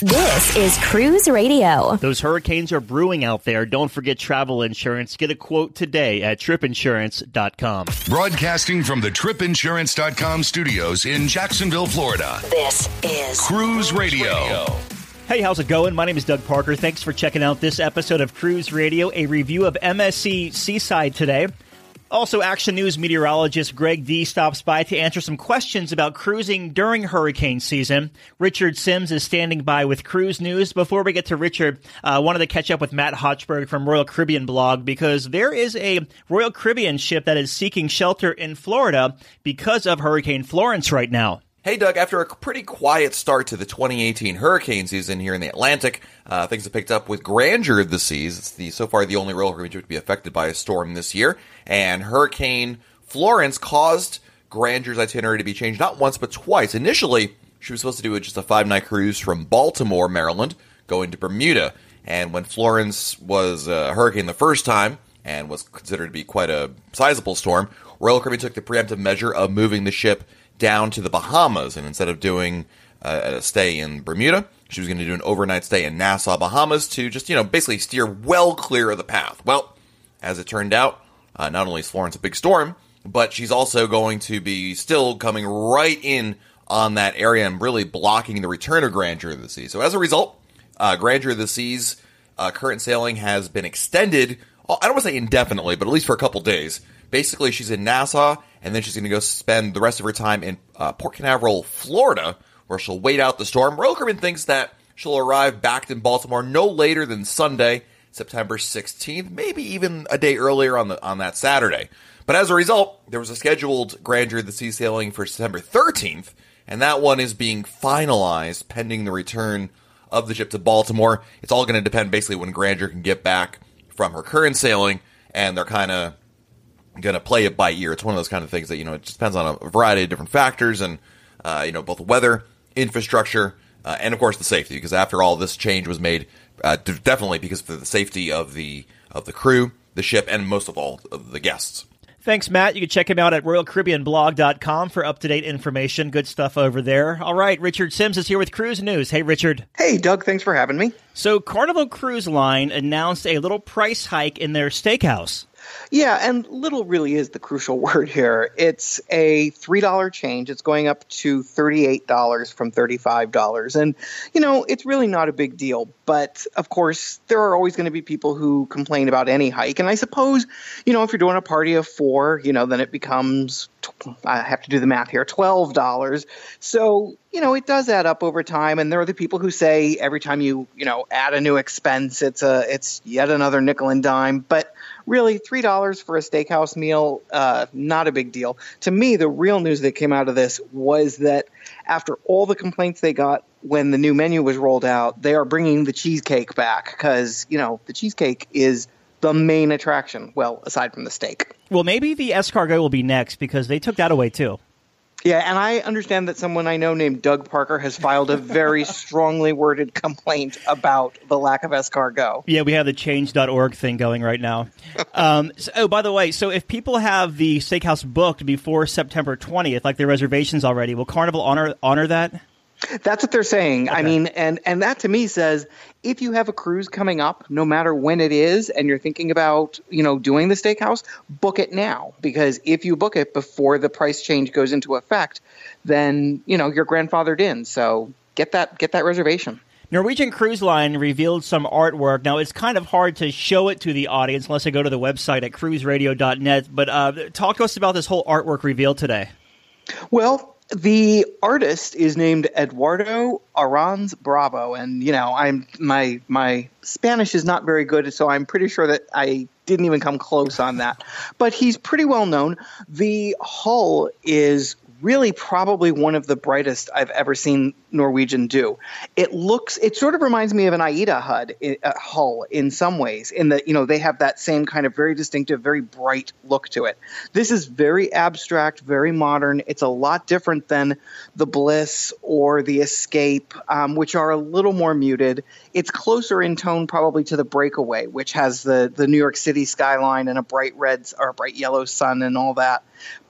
This is Cruise Radio. Those hurricanes are brewing out there. Don't forget travel insurance. Get a quote today at tripinsurance.com. Broadcasting from the tripinsurance.com studios in Jacksonville, Florida. This is Cruise Radio. Hey, how's it going? My name is Doug Parker. Thanks for checking out this episode of Cruise Radio, a review of MSC Seaside today. Also, Action News meteorologist Greg Dee stops by to answer some questions about cruising during hurricane season. Richard Simms is standing by with cruise news. Before we get to Richard, I uh, wanted to catch up with Matt Hochberg from Royal Caribbean blog because there is a Royal Caribbean ship that is seeking shelter in Florida because of Hurricane Florence right now. Hey, Doug, after a pretty quiet start to the 2018 hurricane season here in the Atlantic, uh, things have picked up with Grandeur of the Seas. It's the so far the only Royal Caribbean to be affected by a storm this year. And Hurricane Florence caused Grandeur's itinerary to be changed not once but twice. Initially, she was supposed to do just a five night cruise from Baltimore, Maryland, going to Bermuda. And when Florence was a hurricane the first time and was considered to be quite a sizable storm, Royal Caribbean took the preemptive measure of moving the ship down to the Bahamas, and instead of doing uh, a stay in Bermuda, she was going to do an overnight stay in Nassau, Bahamas, to just you know basically steer well clear of the path. Well, as it turned out, uh, not only is Florence a big storm, but she's also going to be still coming right in on that area and really blocking the return of Grandeur of the Seas. So as a result, uh, Grandeur of the Seas uh, current sailing has been extended. I don't want to say indefinitely, but at least for a couple days. Basically, she's in Nassau and then she's going to go spend the rest of her time in uh, Port Canaveral, Florida, where she'll wait out the storm. Caribbean thinks that she'll arrive back in Baltimore no later than Sunday, September 16th, maybe even a day earlier on the on that Saturday. But as a result, there was a scheduled Grandeur of the Sea sailing for September 13th, and that one is being finalized pending the return of the ship to Baltimore. It's all going to depend basically when Grandeur can get back from her current sailing, and they're kind of going to play it by ear. It's one of those kind of things that you know it just depends on a variety of different factors, and uh, you know both weather, infrastructure, uh, and of course the safety. Because after all, this change was made uh, definitely because of the safety of the of the crew, the ship, and most of all of the guests. Thanks, Matt. You can check him out at RoyalCaribbeanBlog.com for up to date information. Good stuff over there. All right, Richard Simms is here with Cruise News. Hey, Richard. Hey, Doug. Thanks for having me. So, Carnival Cruise Line announced a little price hike in their steakhouse. Yeah, and little really is the crucial word here. It's a $3 change. It's going up to $38 from $35. And, you know, it's really not a big deal. But of course, there are always going to be people who complain about any hike. And I suppose, you know, if you're doing a party of four, you know, then it becomes, I have to do the math here, $12. So, you know, it does add up over time. And there are the people who say every time you, you know, add a new expense, it's a, it's yet another nickel and dime. But, really three dollars for a steakhouse meal uh, not a big deal. To me the real news that came out of this was that after all the complaints they got when the new menu was rolled out they are bringing the cheesecake back because you know the cheesecake is the main attraction well aside from the steak. Well maybe the escargot will be next because they took that away too yeah, and I understand that someone I know named Doug Parker has filed a very strongly worded complaint about the lack of escargot. Yeah, we have the change.org thing going right now. um, so, oh, by the way, so if people have the steakhouse booked before September 20th, like their reservations already, will Carnival honor honor that? That's what they're saying. Okay. I mean, and and that to me says if you have a cruise coming up, no matter when it is, and you're thinking about you know doing the steakhouse, book it now because if you book it before the price change goes into effect, then you know you're grandfathered in. So get that get that reservation. Norwegian Cruise Line revealed some artwork. Now, it's kind of hard to show it to the audience unless they go to the website at cruiseradio.net. But uh, talk to us about this whole artwork revealed today. Well, the artist is named Eduardo Arranz Bravo, and you know, I'm my my Spanish is not very good, so I'm pretty sure that I didn't even come close on that. But he's pretty well known. The hull is really probably one of the brightest I've ever seen Norwegian do. It looks, it sort of reminds me of an AIDA HUD uh, hull in some ways, in that you know they have that same kind of very distinctive, very bright look to it. This is very abstract, very modern. It's a lot different than the Bliss or the Escape, um, which are a little more muted. It's closer in tone, probably to the Breakaway, which has the the New York City skyline and a bright red or a bright yellow sun and all that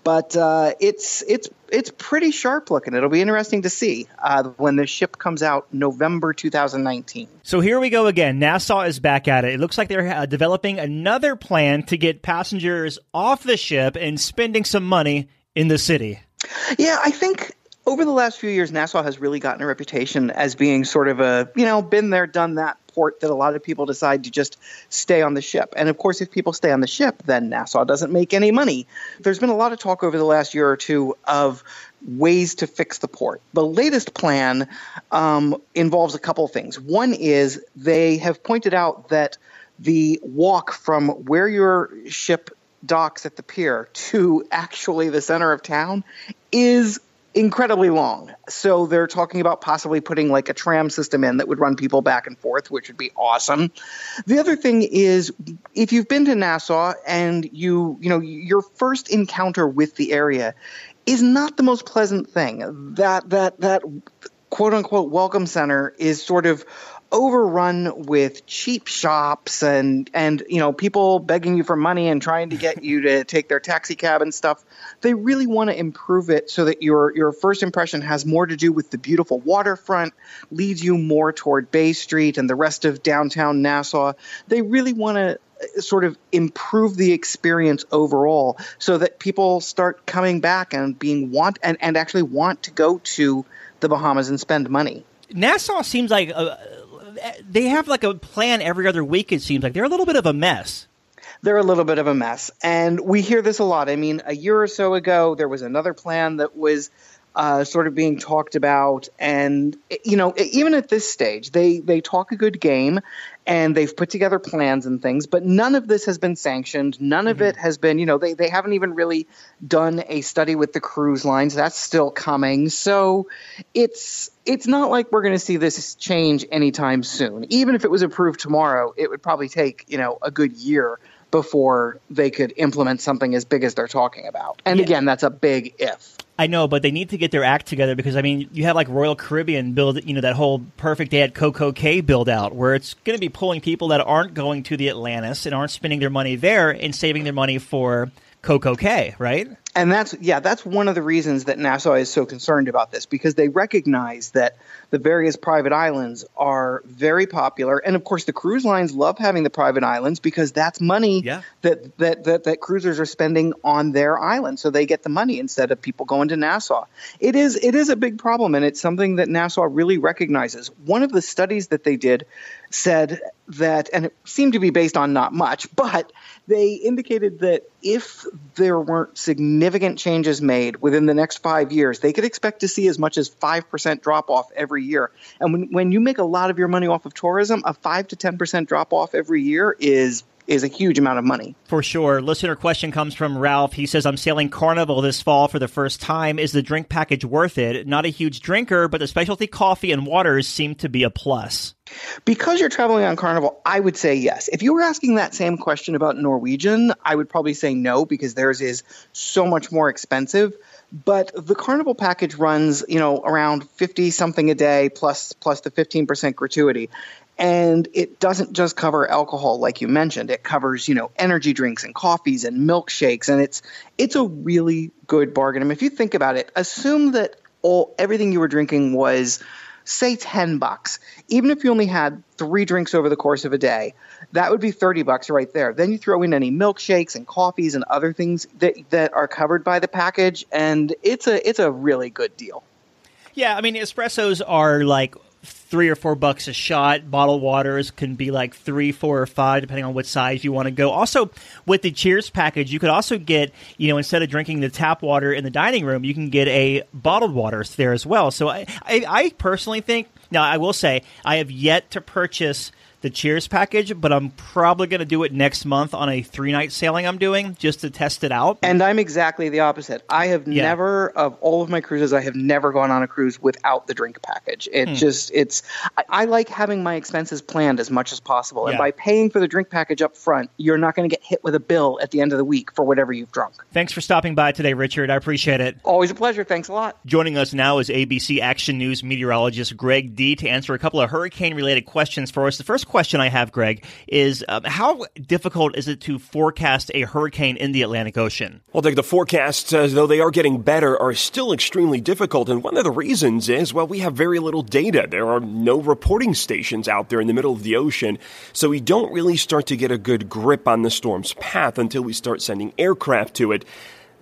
but uh, it's it's it's pretty sharp looking. It'll be interesting to see uh, when the ship comes out November 2019. So here we go again. Nassau is back at it. It looks like they're uh, developing another plan to get passengers off the ship and spending some money in the city. Yeah, I think over the last few years, Nassau has really gotten a reputation as being sort of a, you know, been there, done that port that a lot of people decide to just stay on the ship. And of course, if people stay on the ship, then Nassau doesn't make any money. There's been a lot of talk over the last year or two of ways to fix the port. The latest plan um, involves a couple things. One is they have pointed out that the walk from where your ship docks at the pier to actually the center of town is incredibly long. So they're talking about possibly putting like a tram system in that would run people back and forth, which would be awesome. The other thing is if you've been to Nassau and you, you know, your first encounter with the area is not the most pleasant thing. That that that quote unquote welcome center is sort of overrun with cheap shops and and you know people begging you for money and trying to get you to take their taxi cab and stuff. They really want to improve it so that your your first impression has more to do with the beautiful waterfront leads you more toward bay street and the rest of downtown nassau. They really want to uh, sort of improve the experience overall so that people start coming back and being want and, and actually want to go to the bahamas and spend money. Nassau seems like a, they have like a plan every other week. It seems like they're a little bit of a mess. They're a little bit of a mess, and we hear this a lot. I mean, a year or so ago, there was another plan that was uh, sort of being talked about, and you know, even at this stage, they they talk a good game, and they've put together plans and things, but none of this has been sanctioned. None of mm-hmm. it has been, you know, they, they haven't even really done a study with the cruise lines. That's still coming. So it's it's not like we're going to see this change anytime soon. Even if it was approved tomorrow, it would probably take, you know, a good year before they could implement something as big as they're talking about. And yeah. again, that's a big if. I know, but they need to get their act together because I mean, you have like Royal Caribbean build, you know, that whole perfect at Coco Cay build out where it's going to be pulling people that aren't going to the Atlantis and aren't spending their money there and saving their money for Coco Cay, right? And that's yeah, that's one of the reasons that Nassau is so concerned about this because they recognize that the various private islands are very popular, and of course the cruise lines love having the private islands because that's money yeah. that, that that that cruisers are spending on their island, so they get the money instead of people going to Nassau. It is it is a big problem, and it's something that Nassau really recognizes. One of the studies that they did said that, and it seemed to be based on not much, but they indicated that if there weren't significant changes made within the next five years, they could expect to see as much as 5% drop off every year. And when, when you make a lot of your money off of tourism, a 5 to 10% drop off every year is is a huge amount of money. For sure. Listener question comes from Ralph. He says, I'm sailing Carnival this fall for the first time. Is the drink package worth it? Not a huge drinker, but the specialty coffee and waters seem to be a plus. Because you're traveling on Carnival, I would say yes. If you were asking that same question about Norwegian, I would probably say no because theirs is so much more expensive. But the Carnival package runs, you know, around 50 something a day plus plus the 15% gratuity and it doesn't just cover alcohol like you mentioned. It covers you know energy drinks and coffees and milkshakes. And it's it's a really good bargain. I mean, if you think about it assume that all everything you were drinking was say 10 bucks. Even if you only had three drinks over the course of a day that would be 30 bucks right there. Then you throw in any milkshakes and coffees and other things that that are covered by the package and it's a it's a really good deal. Yeah i mean espressos are like three or four bucks a shot. Bottled waters can be like three, four, or five, depending on what size you want to go. Also, with the Cheers package, you could also get, you know, instead of drinking the tap water in the dining room, you can get a bottled water there as well. So I, I, I personally think, now I will say, I have yet to purchase the Cheers package, but I'm probably going to do it next month on a three night sailing I'm doing just to test it out. And I'm exactly the opposite. I have yeah. never, of all of my cruises, I have never gone on a cruise without the drink package. It hmm. just, it's, I, I, like having my expenses planned as much as possible. And yeah. by paying for the drink package up front, you're not going to get hit with a bill at the end of the week for whatever you've drunk. Thanks for stopping by today, Richard. I appreciate it. Always a pleasure. Thanks a lot. Joining us now is ABC Action News meteorologist Greg Dee to answer a couple of hurricane related questions for us. The first question I have, Greg, is um, how difficult is it to forecast a hurricane in the Atlantic Ocean? Well, Doug, the forecasts, uh, though they are getting better, are still extremely difficult. And one of the reasons is, well, we have very little data. There are no reporting stations out there in the middle of the ocean. So we don't really start to get a good grip on the storm's path until we start sending aircraft to it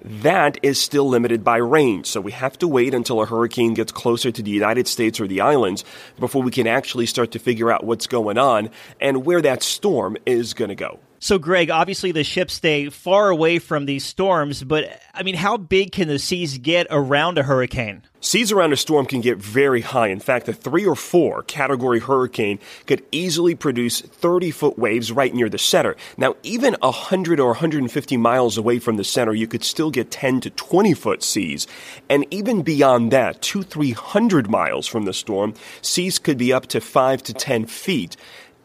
that is still limited by range. So we have to wait until a hurricane gets closer to the United States or the islands before we can actually start to figure out what's going on and where that storm is going to go. So, Greg, obviously the ships stay far away from these storms, but I mean, how big can the seas get around a hurricane? Seas around a storm can get very high. In fact, a three or four category hurricane could easily produce 30 foot waves right near the center. Now, even 100 or 150 miles away from the center, you could still get 10 to 20 foot seas. And even beyond that, two, 300 miles from the storm, seas could be up to 5 to 10 feet.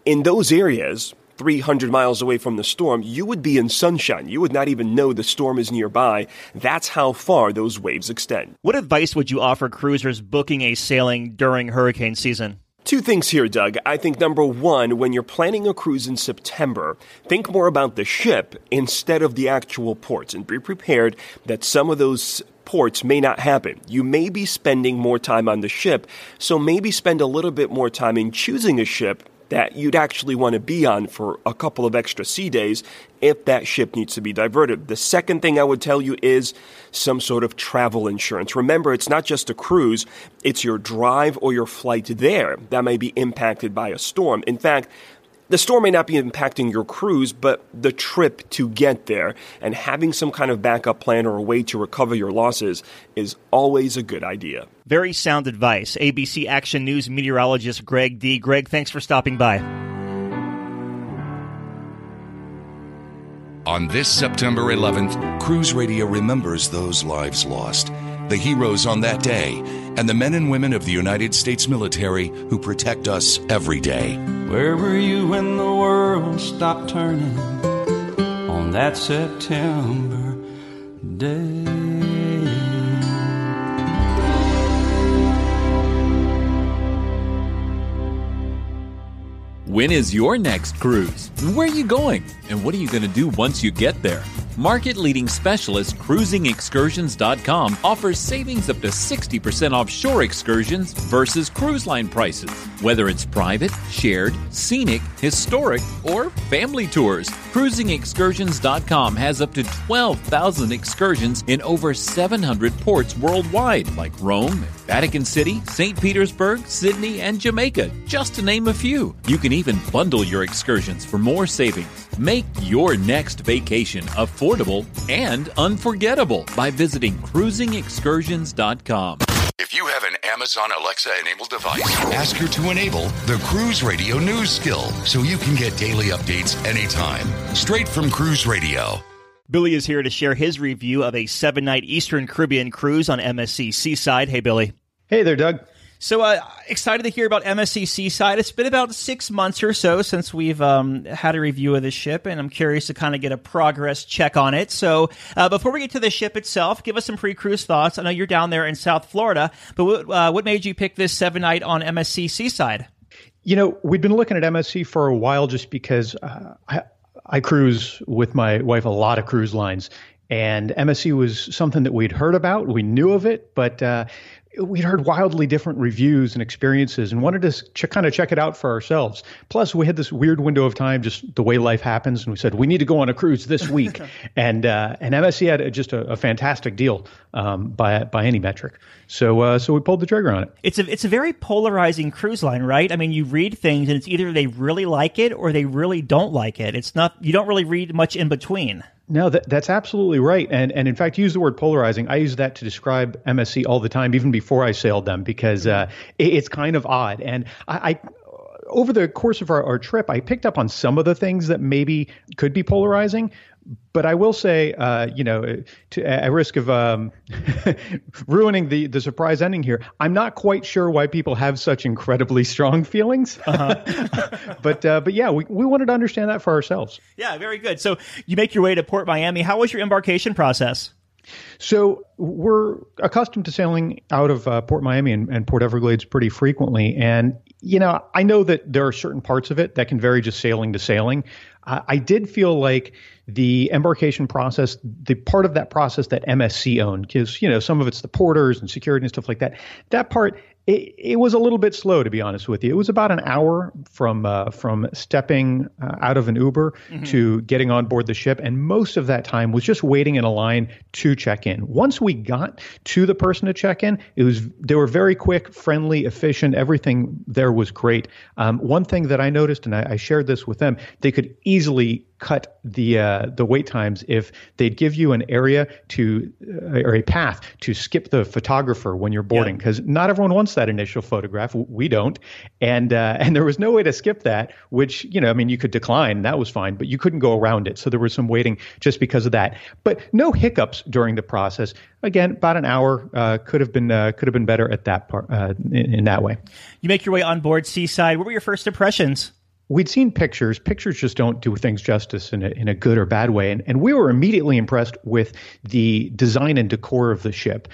In those areas, 300 miles away from the storm, you would be in sunshine. You would not even know the storm is nearby. That's how far those waves extend. What advice would you offer cruisers booking a sailing during hurricane season? Two things here, Doug. I think number one, when you're planning a cruise in September, think more about the ship instead of the actual ports and be prepared that some of those ports may not happen. You may be spending more time on the ship, so maybe spend a little bit more time in choosing a ship that you'd actually want to be on for a couple of extra sea days if that ship needs to be diverted. The second thing I would tell you is some sort of travel insurance. Remember, it's not just a cruise, it's your drive or your flight there that may be impacted by a storm. In fact, the storm may not be impacting your cruise, but the trip to get there and having some kind of backup plan or a way to recover your losses is always a good idea. Very sound advice. ABC Action News meteorologist Greg Dee. Greg, thanks for stopping by. On this September 11th, Cruise Radio remembers those lives lost, the heroes on that day, and the men and women of the United States military who protect us every day. Where were you when the world stopped turning on that September day? When is your next cruise? Where are you going? And what are you going to do once you get there? Market leading specialist cruisingexcursions.com offers savings up to 60% off shore excursions versus cruise line prices. Whether it's private, shared, scenic, historic, or family tours, cruisingexcursions.com has up to 12,000 excursions in over 700 ports worldwide, like Rome, Vatican City, St. Petersburg, Sydney, and Jamaica, just to name a few. You can even bundle your excursions for more savings. Make your next vacation affordable and unforgettable by visiting cruisingexcursions.com. If you have an Amazon Alexa enabled device, ask her to enable the Cruise Radio News skill so you can get daily updates anytime. Straight from Cruise Radio. Billy is here to share his review of a seven night Eastern Caribbean cruise on MSC Seaside. Hey, Billy. Hey there, Doug. So uh, excited to hear about MSC Seaside. It's been about six months or so since we've um, had a review of the ship, and I'm curious to kind of get a progress check on it. So uh, before we get to the ship itself, give us some pre-cruise thoughts. I know you're down there in South Florida, but what, uh, what made you pick this seven night on MSC Seaside? You know, we'd been looking at MSC for a while just because uh, I, I cruise with my wife a lot of cruise lines, and MSC was something that we'd heard about. We knew of it, but uh, we'd heard wildly different reviews and experiences and wanted to ch- kind of check it out for ourselves. Plus, we had this weird window of time, just the way life happens, and we said we need to go on a cruise this week. and uh, and MSC had a, just a, a, fantastic deal um, by by any metric. So uh, so we pulled the trigger on it. It's a it's a very polarizing cruise line, right? I mean, you read things and it's either they really like it or they really don't like it. It's not you don't really read much in between. No, that, that's absolutely right. And and in fact, use the word polarizing. I use that to describe MSC all the time, even before I sailed them, because uh, it, it's kind of odd. And I, I over the course of our, our, trip, I picked up on some of the things that maybe could be polarizing, but I will say, uh, you know, to, at risk of um, ruining the, the surprise ending here, I'm not quite sure why people have such incredibly strong feelings. Uh-huh. but uh, but yeah, we, we wanted to understand that for ourselves. Yeah, very good. So you make your way to Port Miami. How was your embarkation process? So we're accustomed to sailing out of uh, Port Miami and, and Port Everglades pretty frequently, and you know, I know that there are certain parts of it that can vary just sailing to sailing. I did feel like the embarkation process, the part of that process that MSC owned, because you know some of it's the porters and security and stuff like that. That part it, it was a little bit slow, to be honest with you. It was about an hour from uh, from stepping uh, out of an Uber mm-hmm. to getting on board the ship, and most of that time was just waiting in a line to check in. Once we got to the person to check in, it was they were very quick, friendly, efficient. Everything there was great. Um, one thing that I noticed, and I, I shared this with them, they could easily cut the uh, the wait times if they'd give you an area to uh, or a path to skip the photographer when you're boarding because yeah. not everyone wants that initial photograph. We don't. And uh, and there was no way to skip that which you know I mean you could decline that was fine but you couldn't go around it. So there was some waiting just because of that. But no hiccups during the process. Again about an hour uh, could have been uh, could have been better at that part uh, in, in that way. You make your way on board seaside. What were your first impressions we'd seen pictures. Pictures just don't do things justice in a, in a good or bad way. And, and we were immediately impressed with the design and decor of the ship.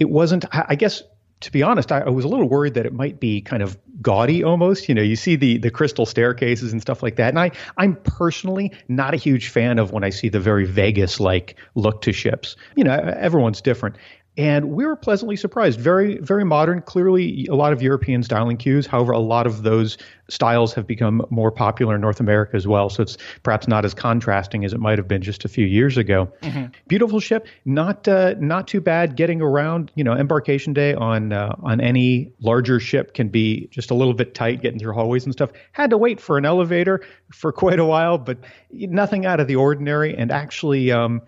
It wasn't, I guess, to be honest, I, I, was a little worried that it might be kind of gaudy almost. You know, you see the the crystal staircases and stuff like that. And I, I'm personally not a huge fan of when I see the very Vegas like look to ships. You know, everyone's different. And we were pleasantly surprised. Very, very modern. Clearly, a lot of European styling cues. However, a lot of those styles have become more popular in North America as well. So it's perhaps not as contrasting as it might have been just a few years ago. Mm-hmm. Beautiful ship, not uh, not too bad. Getting around, you know, embarkation day on uh, on any larger ship can be just a little bit tight, getting through hallways and stuff. Had to wait for an elevator for quite a while, but nothing out of the ordinary. And actually. Um,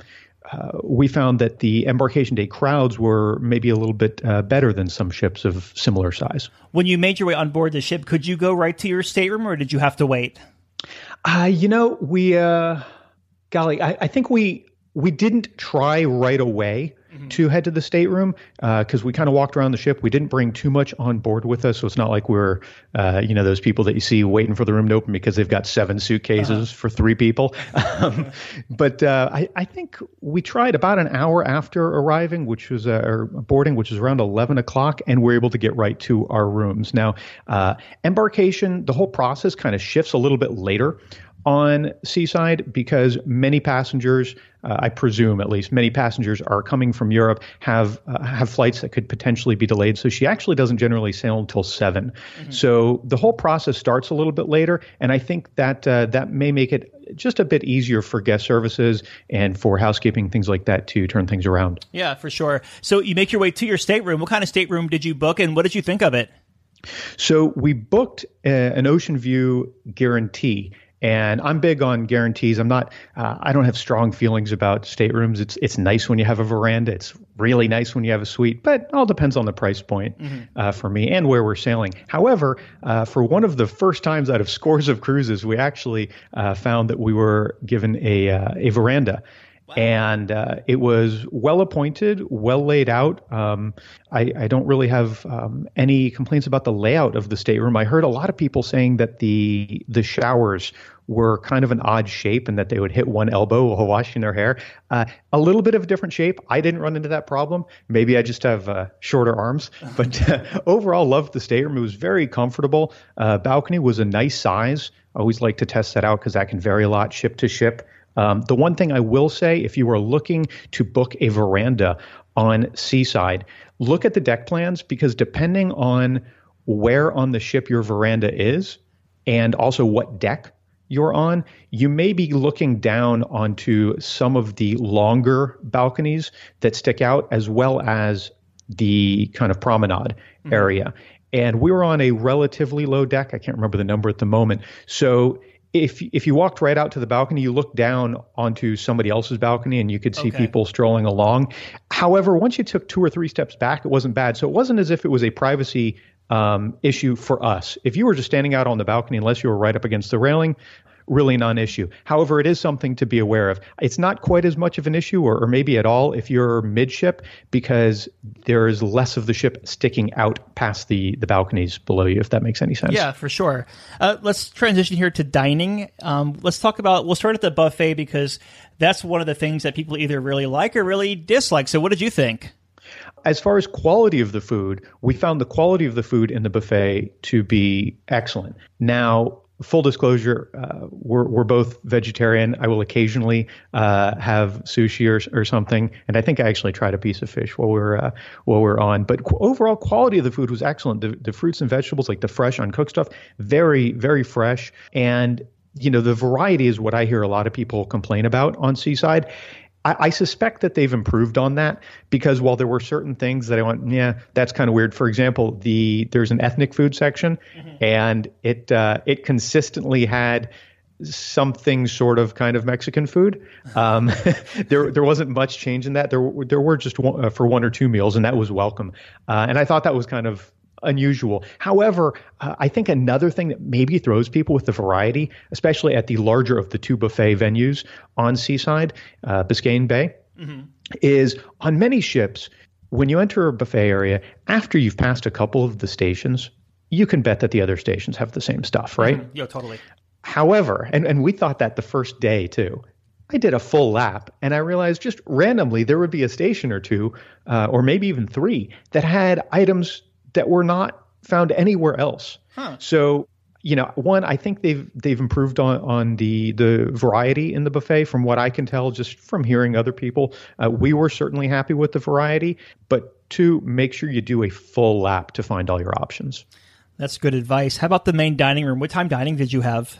uh, we found that the embarkation day crowds were maybe a little bit uh, better than some ships of similar size. When you made your way on board the ship, could you go right to your stateroom or did you have to wait? Uh, you know, we, uh, golly, I, I, think we we didn't try right away mm-hmm. to head to the stateroom because uh, we kind of walked around the ship. We didn't bring too much on board with us, so it's not like we're, uh, you know, those people that you see waiting for the room to open because they've got seven suitcases uh-huh. for three people. Um, but uh, I, I, think we tried about an hour after arriving, which was uh, or boarding, which was around eleven o'clock, and we're able to get right to our rooms. Now, uh, embarkation, the whole process kind of shifts a little bit later on Seaside because many passengers, uh, I presume at least, many passengers are coming from Europe, have uh, have flights that could potentially be delayed. So she actually doesn't generally sail until 7 mm-hmm. So the whole process starts a little bit later, and I think that uh, that may make it just a bit easier for guest services and for housekeeping things like that to turn things around. Yeah, for sure. So you make your way to your stateroom. What kind of stateroom did you book, and what did you think of it? So we booked uh, an ocean view guarantee and I'm big on guarantees. I'm not. Uh, I don't have strong feelings about staterooms. It's it's nice when you have a veranda. It's really nice when you have a suite, but it all depends on the price point mm-hmm. uh, for me and where we're sailing. However, uh, for one of the first times out of scores of cruises, we actually uh, found that we were given a uh, a veranda. And uh, it was well appointed, well laid out. Um, I, I, don't really have um, any complaints about the layout of the stateroom. I heard a lot of people saying that the the showers were kind of an odd shape and that they would hit one elbow while washing their hair. Uh, a little bit of a different shape. I didn't run into that problem. Maybe I just have uh, shorter arms, but uh, overall, loved the stateroom. It was very comfortable. Uh, balcony was a nice size. I always like to test that out because that can vary a lot ship to ship. Um, the one thing I will say, if you are looking to book a veranda on Seaside, look at the deck plans because depending on where on the ship your veranda is and also what deck you're on, you may be looking down onto some of the longer balconies that stick out as well as the kind of promenade mm-hmm. area. And we were on a relatively low deck. I can't remember the number at the moment. So if if you walked right out to the balcony, you looked down onto somebody else's balcony and you could see okay. people strolling along. However, once you took two or three steps back, it wasn't bad. So it wasn't as if it was a privacy um, issue for us. If you were just standing out on the balcony, unless you were right up against the railing, really non-issue. However, it is something to be aware of. It's not quite as much of an issue, or, or maybe at all, if you're midship, because there is less of the ship sticking out past the the balconies below you. If that makes any sense. Yeah, for sure. Uh, let's transition here to dining. Um, let's talk about. We'll start at the buffet because that's one of the things that people either really like or really dislike. So, what did you think? As far as quality of the food, we found the quality of the food in the buffet to be excellent. Now, full disclosure, uh, we're, we're both vegetarian. I will occasionally uh, have sushi or, or something, and I think I actually tried a piece of fish while we are uh, while we are on. But qu- overall quality of the food was excellent. The, the fruits and vegetables, like the fresh uncooked stuff, very very fresh, and you know the variety is what I hear a lot of people complain about on Seaside. I, I, suspect that they've improved on that because while there were certain things that I went, yeah, that's kind of weird. For example, the there's an ethnic food section, mm-hmm. and it uh, it consistently had something sort of kind of Mexican food. Um, there there wasn't much change in that. There there were just one, uh, for one or two meals, and that was welcome. Uh, and I thought that was kind of unusual. However, uh, I think another thing that maybe throws people with the variety, especially at the larger of the two buffet venues on Seaside, uh, Biscayne Bay, mm-hmm. is on many ships, when you enter a buffet area, after you've passed a couple of the stations, you can bet that the other stations have the same stuff, right? Mm-hmm. Yeah, totally. However, and, and we thought that the first day too. I did a full lap and I realized just randomly there would be a station or two, uh, or maybe even three, that had items that were not found anywhere else. Huh. So, you know, one, I think they've they've improved on on the the variety in the buffet. From what I can tell, just from hearing other people, uh, we were certainly happy with the variety. But two, make sure you do a full lap to find all your options. That's good advice. How about the main dining room? What time dining did you have?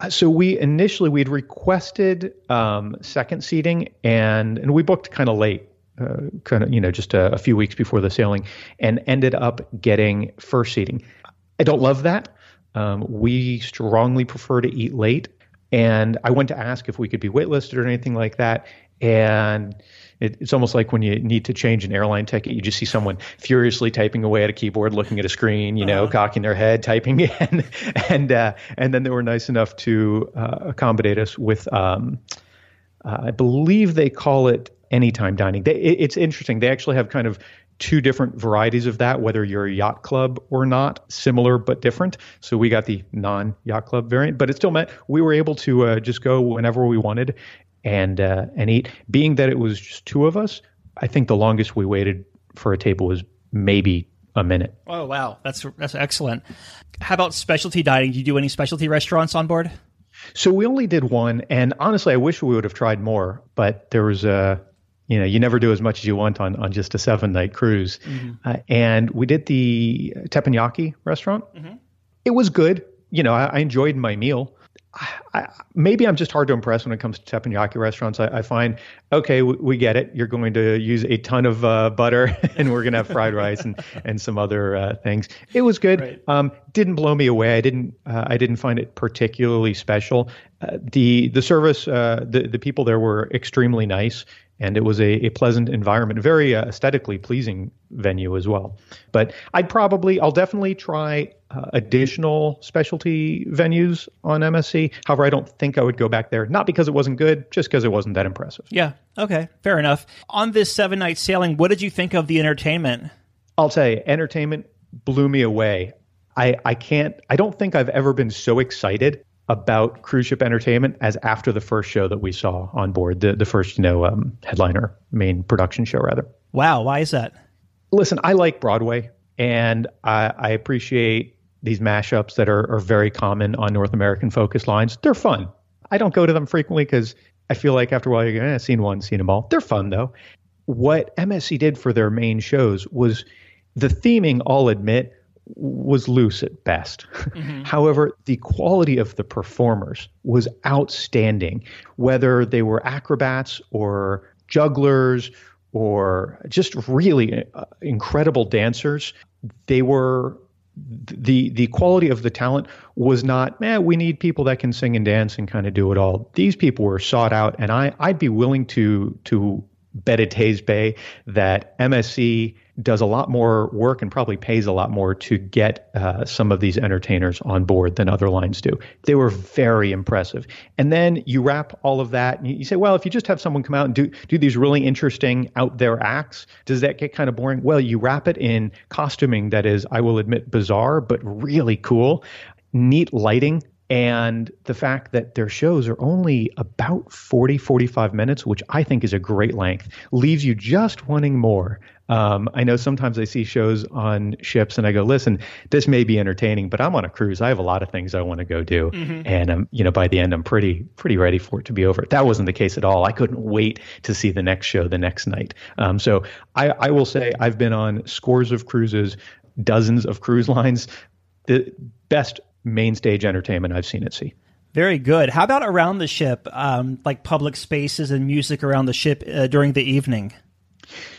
Uh, so we initially we had requested um, second seating and and we booked kind of late uh, kind of you know just a, a, few weeks before the sailing, and ended up getting first seating. I don't love that. Um, we strongly prefer to eat late, and I went to ask if we could be waitlisted or anything like that, and it, it's almost like when you need to change an airline ticket, you just see someone furiously typing away at a keyboard, looking at a screen, you know, uh-huh. cocking their head, typing in, and uh, and then they were nice enough to uh, accommodate us with. Um, uh, I believe they call it anytime dining. They, it, it's interesting. They actually have kind of two different varieties of that, whether you're a yacht club or not, similar but different. So we got the non yacht club variant, but it still meant we were able to uh, just go whenever we wanted and uh, and eat. Being that it was just two of us, I think the longest we waited for a table was maybe a minute. Oh wow, that's that's excellent. How about specialty dining? Do you do any specialty restaurants on board? So we only did one, and honestly, I wish we would have tried more, but there was a you know, you never do as much as you want on, on just a seven night cruise. Mm-hmm. Uh, and we did the teppanyaki restaurant. Mm-hmm. It was good. You know, I, I enjoyed my meal. I, I, maybe I'm just hard to impress when it comes to teppanyaki restaurants. I, find, okay, we, we, get it. You're going to use a ton of uh, butter, and we're going to have fried rice and, and some other uh, things. It was good. Right. Um, didn't blow me away. I didn't uh, I didn't find it particularly special. Uh, the the service, uh, the the people there were extremely nice and it was a, a pleasant environment, very uh, aesthetically pleasing venue as well. But I'd probably, I'll definitely try uh, additional specialty venues on MSC. However, I don't think I would go back there, not because it wasn't good, just because it wasn't that impressive. Yeah. Okay. Fair enough. On this seven night sailing, what did you think of the entertainment? I'll tell you, entertainment blew me away. I, I can't, I don't think I've ever been so excited about cruise ship entertainment as after the first show that we saw on board, the, the first, you know, um, headliner, main production show, rather. Wow. Why is that? Listen, I like Broadway and I, I appreciate these mashups that are, are very common on North American focus lines. They're fun. I don't go to them frequently because I feel like after a while, you're going, eh, seen one, seen them all. They're fun though. What MSC did for their main shows was the theming, I'll admit, was loose at best. Mm-hmm. However, the quality of the performers was outstanding, whether they were acrobats or jugglers or just really uh, incredible dancers. They were the the quality of the talent was not man we need people that can sing and dance and kind of do it all these people were sought out and i i'd be willing to to bet a Bay that msc does a lot more work and probably pays a lot more to get uh, some of these entertainers on board than other lines do. They were very impressive. And then you wrap all of that and you say, well, if you just have someone come out and do, do these really interesting out there acts, does that get kind of boring? Well, you wrap it in costuming that is, I will admit, bizarre, but really cool, neat lighting And the fact that their shows are only about 40, 45 minutes, which I think is a great length, leaves you just wanting more. Um, I know sometimes I see shows on ships and I go, listen, this may be entertaining, but I'm on a cruise. I have a lot of things I want to go do. Mm-hmm. And, um, you know, by the end, I'm pretty, pretty ready for it to be over. That wasn't the case at all. I couldn't wait to see the next show the next night. Um, so I, I will say I've been on scores of cruises, dozens of cruise lines. The best main stage entertainment I've seen at sea. Very good. How about around the ship, um, like public spaces and music around the ship uh, during the evening?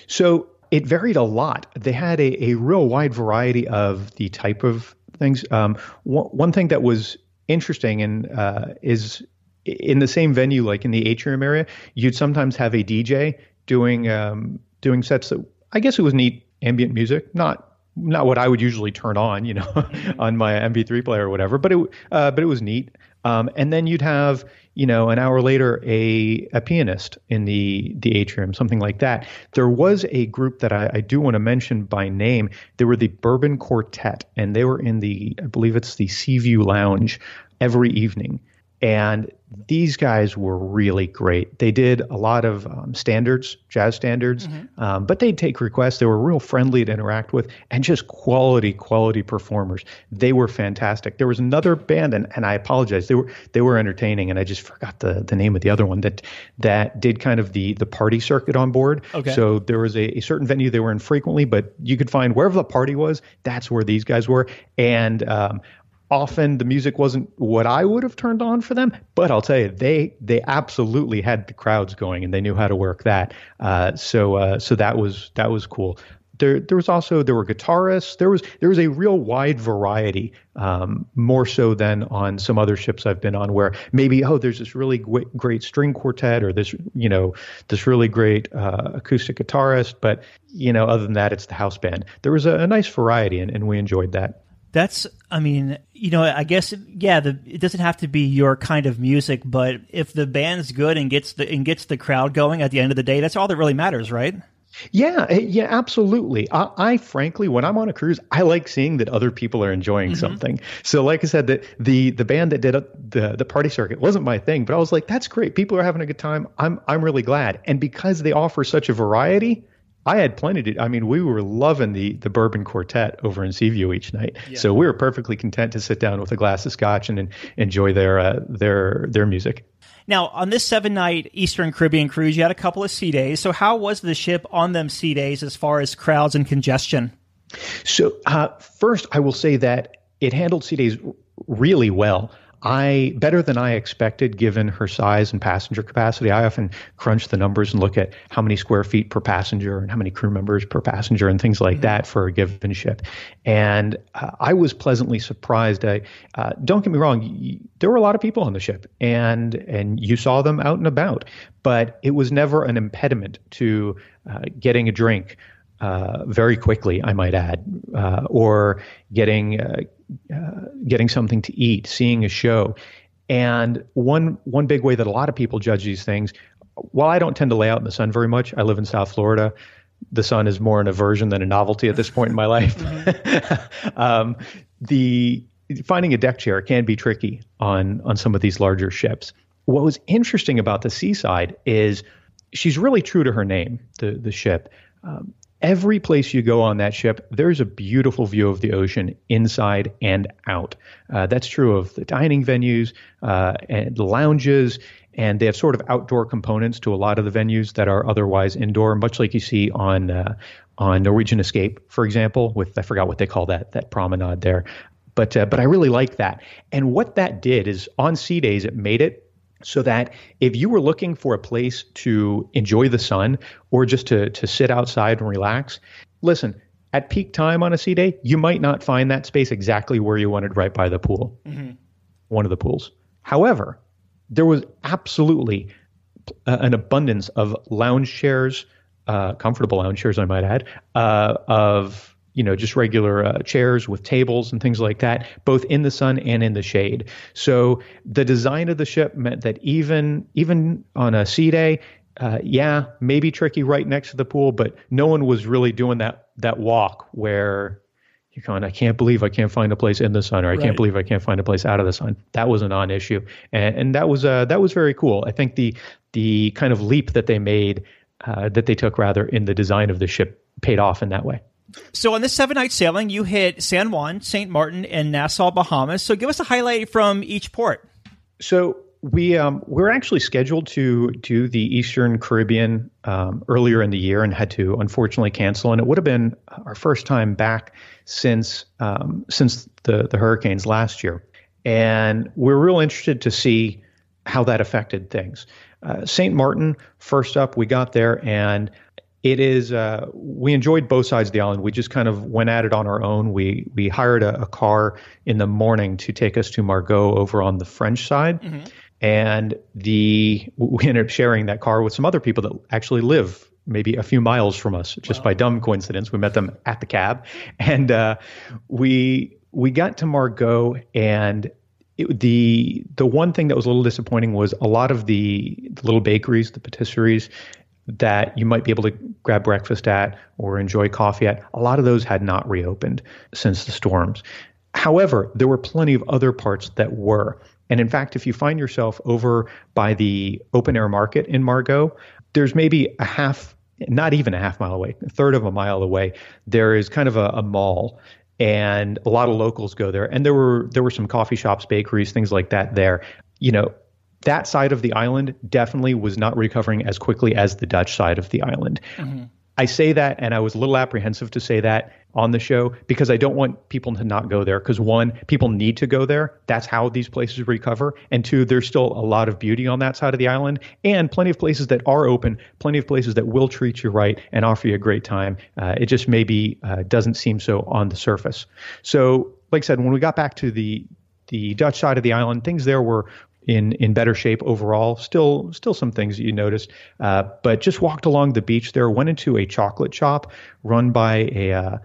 So it varied a lot. They had a, a real wide variety of the type of things. Um, one, one, thing that was interesting and uh, is in the same venue, like in the atrium area, you'd sometimes have a DJ doing um, doing sets that I guess it was neat ambient music, not not what I would usually turn on, you know, on my MP3 player or whatever, but it uh, but it was neat. Um, and then you'd have, you know, an hour later, a, a pianist in the, the atrium, something like that. There was a group that I, I do want to mention by name. They were the Bourbon Quartet, and they were in the, I believe it's the Seaview Lounge every evening. And these guys were really great. They did a lot of um, standards, jazz standards, mm-hmm. um, but they'd take requests. They were real friendly to interact with and just quality, quality performers. They were fantastic. There was another band, and, and I apologize. They were they were entertaining, and I just forgot the, the name of the other one that that did kind of the the party circuit on board. Okay. So there was a, a certain venue they were in frequently, but you could find wherever the party was, that's where these guys were. And um, often the music wasn't what I would have turned on for them, but I'll tell you, they they absolutely had the crowds going and they knew how to work that. Uh, so uh, so that was that was cool. There there was also there were guitarists. There was there was a real wide variety, um, more so than on some other ships I've been on, where maybe oh there's this really great, string quartet or this you know this really great uh, acoustic guitarist, but you know other than that it's the house band. There was a, a nice variety and, and we enjoyed that. That's, I mean, you know, I guess, yeah, the, it doesn't have to be your kind of music, but if the band's good and gets the and gets the crowd going at the end of the day, that's all that really matters, right? Yeah, eh, yeah, absolutely. I, I, frankly, when I'm on a cruise, I like seeing that other people are enjoying mm-hmm. something. So, like I said, the the the band that did a, the the party circuit wasn't my thing, but I was like, that's great. People are having a good time. I'm I'm really glad, and because they offer such a variety, I had plenty to. I mean, we were loving the the bourbon quartet over in Seaview each night, yeah. so we were perfectly content to sit down with a glass of scotch and, and enjoy their uh, their their music. Now, on this seven night Eastern Caribbean cruise, you had a couple of sea days. So, how was the ship on them sea days as far as crowds and congestion? So, uh, first, I will say that it handled sea days really well. I better than I expected given her size and passenger capacity. I often crunch the numbers and look at how many square feet per passenger and how many crew members per passenger and things like mm-hmm. that for a given ship. And uh, I was pleasantly surprised. I, uh, don't get me wrong, y- there were a lot of people on the ship and and you saw them out and about, but it was never an impediment to uh, getting a drink uh, very quickly, I might add, uh, or getting uh, uh, getting something to eat, seeing a show. And one one big way that a lot of people judge these things, while I don't tend to lay out in the sun very much, I live in South Florida. The sun is more an aversion than a novelty at this point in my life. Mm-hmm. um, the finding a deck chair can be tricky on on some of these larger ships. What was interesting about the seaside is she's really true to her name, the the ship. Um, every place you go on that ship, there's a beautiful view of the ocean inside and out. Uh, that's true of the dining venues uh, and the lounges, and they have sort of outdoor components to a lot of the venues that are otherwise indoor, much like you see on uh, on Norwegian Escape, for example. With I forgot what they call that that promenade there, but uh, but I really like that. And what that did is on sea days, it made it so that if you were looking for a place to enjoy the sun or just to, to sit outside and relax, listen, at peak time on a sea day, you might not find that space exactly where you wanted right by the pool, mm-hmm. one of the pools. However, there was absolutely uh, an abundance of lounge chairs, uh, comfortable lounge chairs, I might add, uh, of you know, just regular uh, chairs with tables and things like that, both in the sun and in the shade. So the design of the ship meant that even even on a sea day, uh, yeah, maybe tricky right next to the pool, but no one was really doing that that walk where You're going, I can't believe I can't find a place in the sun, or I Right. can't believe I can't find a place out of the sun. That was a non-issue, and, and that was uh, that was very cool. I think the the kind of leap that they made, uh, that they took rather in the design of the ship, paid off in that way. So on this seven night sailing, you hit San Juan, St. Martin, and Nassau, Bahamas. So give us a highlight from each port. So we um, we're actually scheduled to do the Eastern Caribbean um, earlier in the year and had to unfortunately cancel. And it would have been our first time back since um, since the the hurricanes last year. And we're real interested to see how that affected things. Uh, St. Martin, first up, we got there and it is uh, we enjoyed both sides of the island. We just kind of went at it on our own. We we hired a, a car in the morning to take us to Marigot over on the french side. And the we ended up sharing that car with some other people that actually live maybe a few miles from us just by dumb coincidence. We met them at the cab. And uh, we we got to Marigot and it, the the one thing that was a little disappointing was a lot of the, the little bakeries, the patisseries that you might be able to grab breakfast at or enjoy coffee at. A lot of those had not reopened since the storms. However, there were plenty of other parts that were. And in fact, if you find yourself over by the open air market in Marigot, there's maybe a half, not even a half mile away, a third of a mile away, there is kind of a, a mall and a lot of locals go there. And there were there were some coffee shops, bakeries, things like that there. You know, that side of the island definitely was not recovering as quickly as the Dutch side of the island. I say that, and I was a little apprehensive to say that on the show because I don't want people to not go there. Because one, people need to go there. That's how these places recover. And two, there's still a lot of beauty on that side of the island, and plenty of places that are open, plenty of places that will treat you right and offer you a great time. Uh, it just maybe uh, doesn't seem so on the surface. So, like I said, when we got back to the the Dutch side of the island, things there were in in better shape overall. Still, still some things that you noticed, uh, but just walked along the beach there. Went into a chocolate shop run by a uh,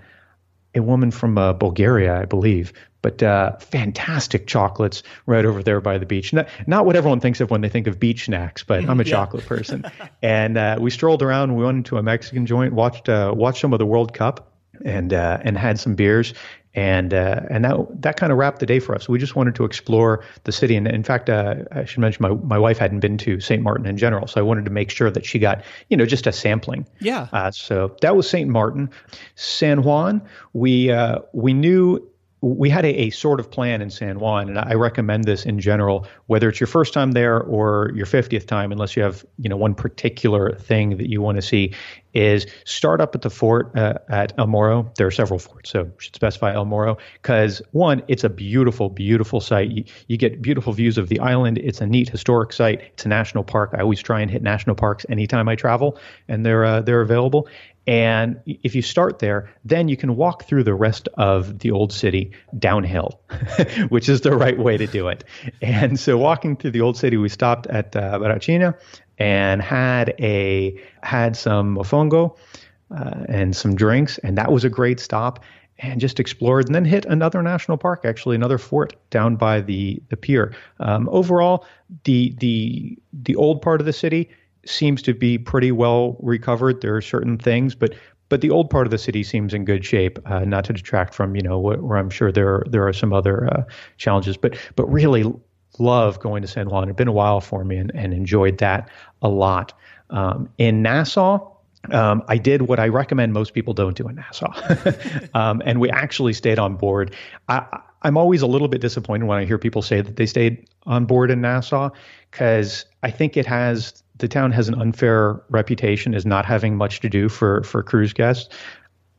a woman from uh, Bulgaria, I believe. But uh, fantastic chocolates right over there by the beach. Not, not what everyone thinks of when they think of beach snacks, but I'm a chocolate person. and uh, we strolled around. We went into a Mexican joint, watched uh, watched some of the World Cup, and uh, and had some beers and uh, and that that kind of wrapped the day for us. We just wanted to explore the city, and in fact, uh, I should mention my my wife hadn't been to St. Martin in general, so I wanted to make sure that she got you know just a sampling. Yeah. Uh, so that was St. Martin, San Juan. We uh, we knew. We had a, a sort of plan in San Juan, and I recommend this in general, whether it's your first time there or your 50th time, unless you have, you know, one particular thing that you want to see, is start up at the fort uh, at El Morro. There are several forts, so should specify El Morro because one, it's a beautiful, beautiful site. You, you get beautiful views of the island. It's a neat historic site. It's a national park. I always try and hit national parks anytime I travel, and they're uh, they're available. And if you start there, then you can walk through the rest of the old city downhill, which is the right way to do it. And so, walking through the old city, we stopped at uh, Barrachina and had a had some mofongo uh, and some drinks, and that was a great stop. And just explored, and then hit another national park, actually another fort down by the the pier. Um, overall, the the the old part of the city seems to be pretty well recovered. There are certain things, but but the old part of the city seems in good shape. Uh, not to detract from you know where, I'm sure there are, there are some other uh, challenges, but but really love going to San Juan. It's been a while for me, and, and enjoyed that a lot. Um, in Nassau. Um, I did what I recommend most people don't do in Nassau, um, and we actually stayed on board. I, I'm always a little bit disappointed when I hear people say that they stayed on board in Nassau because I think it has the town has an unfair reputation as not having much to do for for cruise guests.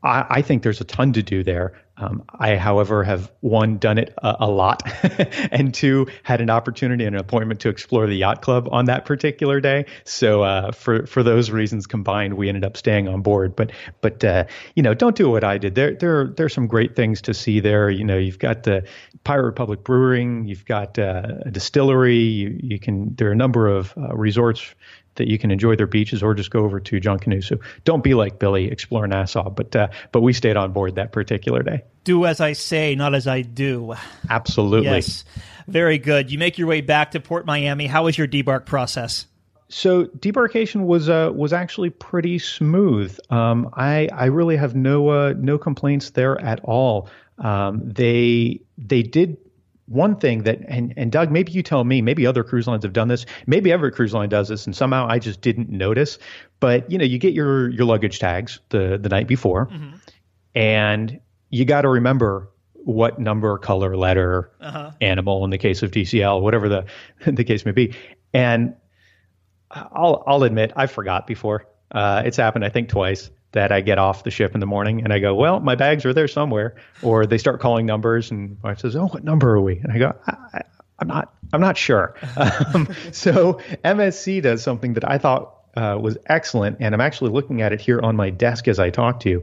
I, I think there's a ton to do there. Um, I, however, have one done it a, a lot, and two had an opportunity and an appointment to explore the yacht club on that particular day. So uh, for for those reasons combined, we ended up staying on board. But but uh, you know, don't do what I did. There there there's some great things to see there. You know, you've got the Pirate Republic Brewing, you've got uh, a distillery. You you can there are a number of uh, resorts that you can enjoy their beaches or just go over to Junkanoo. So don't be like Billy, explore Nassau. But uh, but we stayed on board that particular day. Do as I say, not as I do. Absolutely. Yes. Very good. You make your way back to Port Miami. How was your debark process? So debarkation was uh, was actually pretty smooth. Um, I I really have no uh, no complaints there at all. Um, they they did one thing that and and Doug, maybe you tell me, maybe other cruise lines have done this, maybe every cruise line does this, and somehow I just didn't notice. But you know, you get your your luggage tags the the night before, Mm-hmm. and you got to remember what number, color, letter, Uh-huh. animal in the case of DCL, whatever the the case may be. And I'll I'll admit I forgot before. Uh, it's happened I think twice that I get off the ship in the morning and I go, well, my bags are there somewhere, or they start calling numbers and my wife says, oh, what number are we? And I go, I, I'm not I'm not sure. um, so MSC does something that I thought uh, was excellent, and I'm actually looking at it here on my desk as I talk to you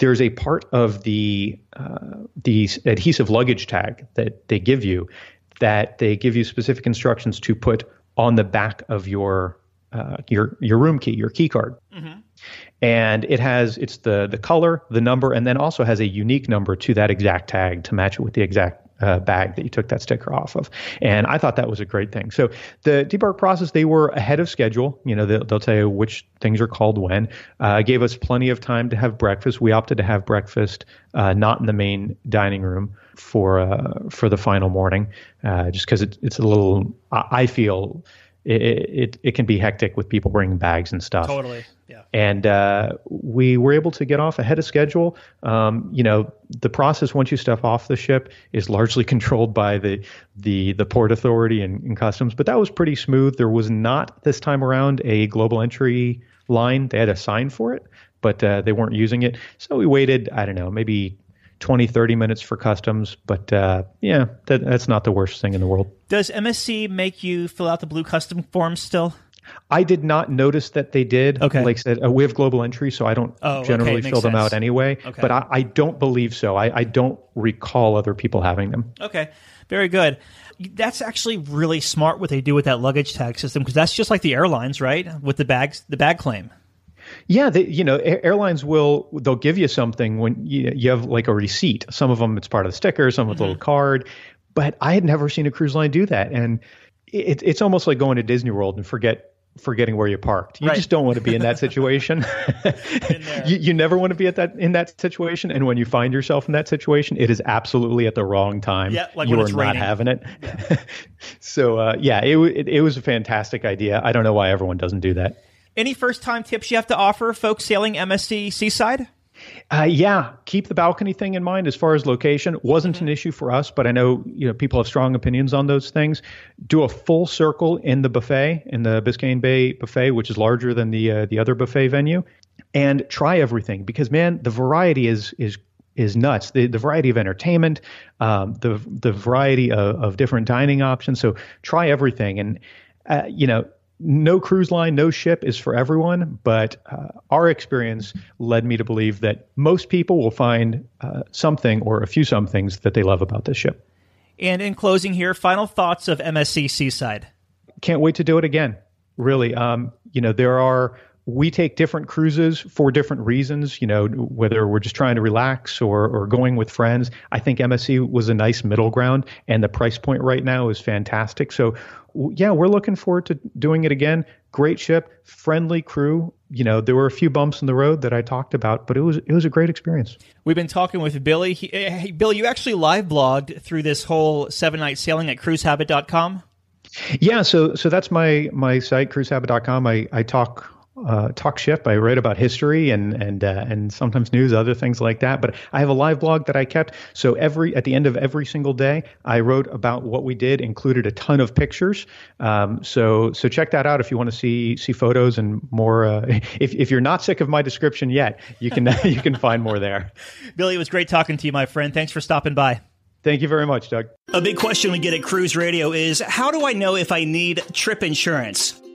there's a part of the uh, the adhesive luggage tag that they give you that they give you specific instructions to put on the back of your uh, your your room key, your key card. And it has it's the the color, the number, and then also has a unique number to that exact tag to match it with the exact uh, bag that you took that sticker off of. And I thought that was a great thing. So the debark process, they were ahead of schedule. You know, they'll, they'll tell you which things are called when. Uh, gave us plenty of time to have breakfast. We opted to have breakfast uh, not in the main dining room for uh, for the final morning, uh, just because it, it's a little. I, I feel. It, it it can be hectic with people bringing bags and stuff Totally. Yeah. and uh, we were able to get off ahead of schedule. Um, you know, the process once you step off the ship is largely controlled by the the the port authority and, and customs, but that was pretty smooth. There was not this time around a global entry line. They had a sign for it, but uh, they weren't using it. So we waited. I don't know, maybe 20, 30 minutes for customs, but uh, yeah, that, that's not the worst thing in the world. Does MSC make you fill out the blue custom form still? I did not notice that they did. Okay. Like I said, uh, we have global entry, so I don't Oh, generally makes fill them sense. out anyway. Okay. But I, I don't believe so. I, I don't recall other people having them. Okay, very good. That's actually really smart what they do with that luggage tag system because that's just like the airlines, right? With the bags, the bag claim. Yeah, they, you know, airlines will they'll give you something when you, you have like a receipt. Some of them it's part of the sticker, some with a little Mm-hmm. card. But I had never seen a cruise line do that, and it, it's almost like going to Disney World and forget forgetting where you parked. You Right. just don't want to be in that situation. you, you never want to be at that in that situation, and when you find yourself in that situation, it is absolutely at the wrong time. Yeah, like you when are it's not raining. having it. so uh, yeah, it, it it was a fantastic idea. I don't know why everyone doesn't do that. Any first time tips you have to offer folks sailing MSC Seaside? Uh, yeah, keep the balcony thing in mind as far as location. Wasn't an issue for us, but I know you know people have strong opinions on those things. Do a full circle in the buffet in the Biscayne Bay buffet, which is larger than the uh, the other buffet venue, and try everything because man, the variety is is is nuts. The the variety of entertainment, um, the the variety of, of different dining options. So try everything, and uh, you know no cruise line, no ship is for everyone, but uh, our experience led me to believe that most people will find uh, something or a few somethings that they love about this ship. And in closing here, final thoughts of MSC Seaside. Can't wait to do it again. Really, um, you know, there are we take different cruises for different reasons. You know, whether we're just trying to relax or or going with friends. I think MSC was a nice middle ground, and the price point right now is fantastic. So, yeah, we're looking forward to doing it again. Great ship, friendly crew. You know, there were a few bumps in the road that I talked about, but it was it was a great experience. We've been talking with Billy. He, eh, hey, Billy, you actually live blogged through this whole seven night sailing at cruisehabit.com. Yeah, so so that's my my site cruisehabit.com. I I talk uh, talk ship. I write about history and and uh, and sometimes news, other things like that. But I have a live blog that I kept. So every at the end of every single day, I wrote about what we did, included a ton of pictures. Um, so so check that out if you want to see see photos and more. Uh, if if you're not sick of my description yet, you can you can find more there. Billy, it was great talking to you, my friend. Thanks for stopping by. Thank you very much, Doug. A big question we get at Cruise Radio is how do I know if I need trip insurance?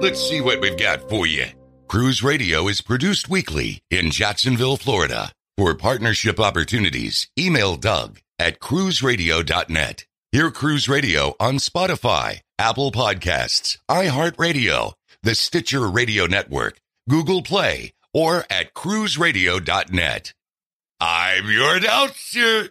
Let's see what we've got for you. Cruise Radio is produced weekly in Jacksonville, Florida. For partnership opportunities, email Doug at cruiseradio.net. Hear Cruise Radio on Spotify, Apple Podcasts, iHeartRadio, the Stitcher Radio Network, Google Play, or at cruiseradio.net. I'm your announcer.